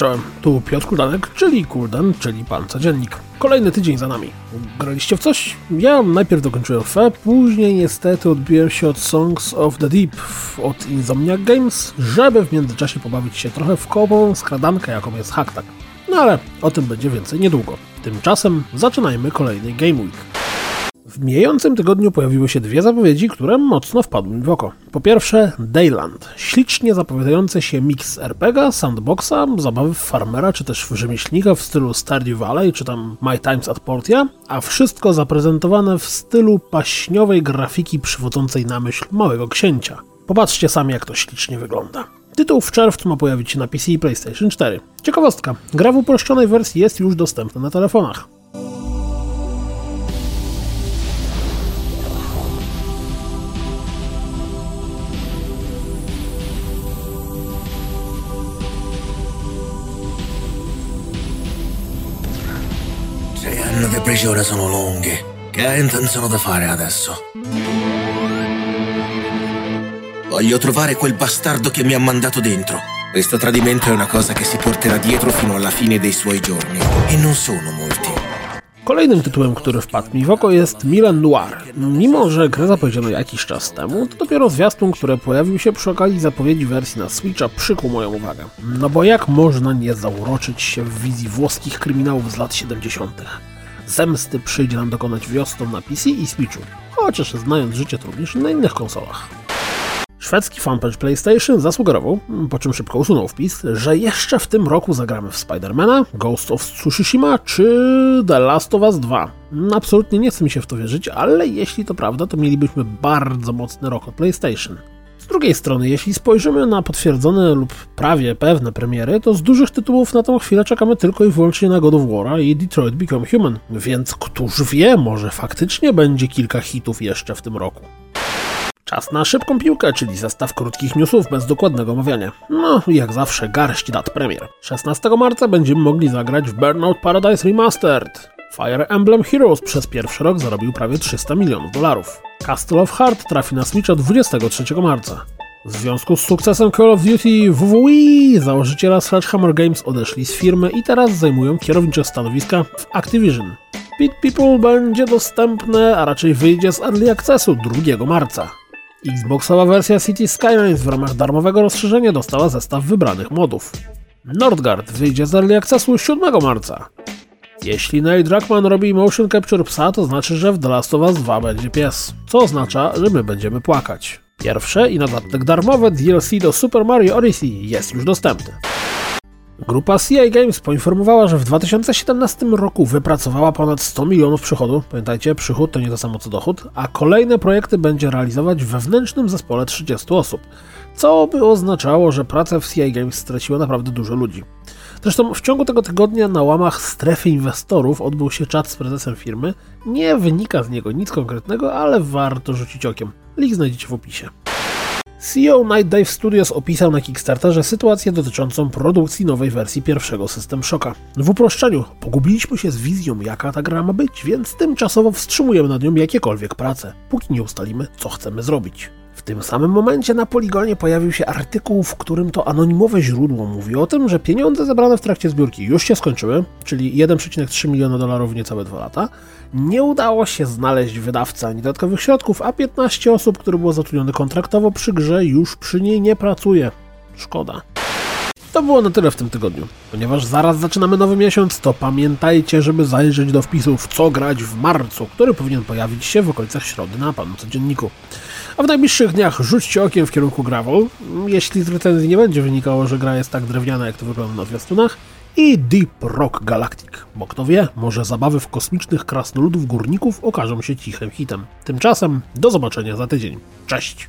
czołem, tu Piotr Kuldanek, czyli Kuldan, czyli Pan Codziennik. Kolejny tydzień za nami. Graliście w coś? Ja najpierw dokończyłem FE, później niestety odbiłem się od Songs of the Deep od Insomniac Games, żeby w międzyczasie pobawić się trochę w kołową skradankę, jaką jest Hacktack. No ale o tym będzie więcej niedługo. Tymczasem zaczynajmy kolejny Game Week. W mijającym tygodniu pojawiły się dwie zapowiedzi, które mocno wpadły mi w oko. Po pierwsze, Dayland, ślicznie zapowiadający się mix RPG, sandboxa, zabawy w farmera czy też w rzemieślnika w stylu Stardew Valley czy tam My Times at Portia, a wszystko zaprezentowane w stylu paśniowej grafiki przywodzącej na myśl Małego Księcia. Popatrzcie sami jak to ślicznie wygląda. Tytuł w czerwcu ma pojawić się na PC i PlayStation 4. Ciekawostka, gra w uproszczonej wersji jest już dostępna na telefonach. Di prigione sono lunghi. Che intenzione fare adesso? Voglio trovare quel bastardo che mi ha mandato dentro. Questo tradimento è una cosa che si porterà dietro fino alla fine dei suoi giorni. E non sono molti. Kolejnym tytułem, który wpadł mi w oko jest Milan Noir. Mimo, że grę zapowiedziano jakiś czas temu, to dopiero zwiastun, który pojawił się przy okazji zapowiedzi wersji na Switcha przykuł moją uwagę. No bo jak można nie zauroczyć się w wizji włoskich kryminałów z lat 70. Zemsty przyjdzie nam dokonać wiosną na PC i Switchu, chociaż znając życie to również na innych konsolach. Szwedzki fanpage PlayStation zasugerował, po czym szybko usunął wpis, że jeszcze w tym roku zagramy w Spidermana, Ghost of Tsushima czy The Last of Us 2. Absolutnie nie chce mi się w to wierzyć, ale jeśli to prawda, to mielibyśmy bardzo mocny rok od PlayStation. Drugiej strony, jeśli spojrzymy na potwierdzone lub prawie pewne premiery, to z dużych tytułów na tą chwilę czekamy tylko i wyłącznie na God of War i Detroit Become Human, więc któż wie, może faktycznie będzie kilka hitów jeszcze w tym roku. Czas na szybką piłkę, czyli zestaw krótkich newsów bez dokładnego omawiania. No, jak zawsze garść dat premier. 16 marca będziemy mogli zagrać w Burnout Paradise Remastered. Fire Emblem Heroes przez pierwszy rok zarobił prawie 300 milionów dolarów. Castle of Heart trafi na Switcha 23 marca. W związku z sukcesem Call of Duty WWE założyciela Sledgehammer Games odeszli z firmy i teraz zajmują kierownicze stanowiska w Activision. Pit People będzie dostępne, a raczej wyjdzie z Early Accessu 2 marca. Xboxowa wersja City Skylines w ramach darmowego rozszerzenia dostała zestaw wybranych modów. Nordgard wyjdzie z Early Accessu 7 marca. Jeśli Neil Druckmann robi motion capture psa, to znaczy, że w The Last of Us 2 będzie pies, co oznacza, że my będziemy płakać. Pierwsze i na dodatek darmowe DLC do Super Mario Odyssey jest już dostępne. Grupa CI Games poinformowała, że w 2017 roku wypracowała ponad 100 milionów przychodu. Pamiętajcie, przychód to nie to samo co dochód, a kolejne projekty będzie realizować w wewnętrznym zespole 30 osób, co by oznaczało, że pracę w CI Games straciło naprawdę dużo ludzi. Zresztą w ciągu tego tygodnia na łamach strefy inwestorów odbył się czat z prezesem firmy. Nie wynika z niego nic konkretnego, ale warto rzucić okiem. Link znajdziecie w opisie. CEO Night Dive Studios opisał na Kickstarterze sytuację dotyczącą produkcji nowej wersji pierwszego System Shocka. W uproszczeniu, pogubiliśmy się z wizją, jaka ta gra ma być, więc tymczasowo wstrzymujemy nad nią jakiekolwiek prace, póki nie ustalimy, co chcemy zrobić. W tym samym momencie na poligonie pojawił się artykuł, w którym to anonimowe źródło mówi o tym, że pieniądze zebrane w trakcie zbiórki już się skończyły, czyli 1,3 miliona dolarów niecałe 2 lata. Nie udało się znaleźć wydawcy ani dodatkowych środków, a 15 osób, które było zatrudnione kontraktowo przy grze, już przy niej nie pracuje. Szkoda. To było na tyle w tym tygodniu. Ponieważ zaraz zaczynamy nowy miesiąc, to pamiętajcie, żeby zajrzeć do wpisów co grać w marcu, który powinien pojawić się w okolicach środy na panu codzienniku. A w najbliższych dniach rzućcie okiem w kierunku Gravel, jeśli z recenzji nie będzie wynikało, że gra jest tak drewniana, jak to wygląda na zwiastunach, i Deep Rock Galactic, bo kto wie, może zabawy w kosmicznych krasnoludów górników okażą się cichym hitem. Tymczasem do zobaczenia za tydzień. Cześć!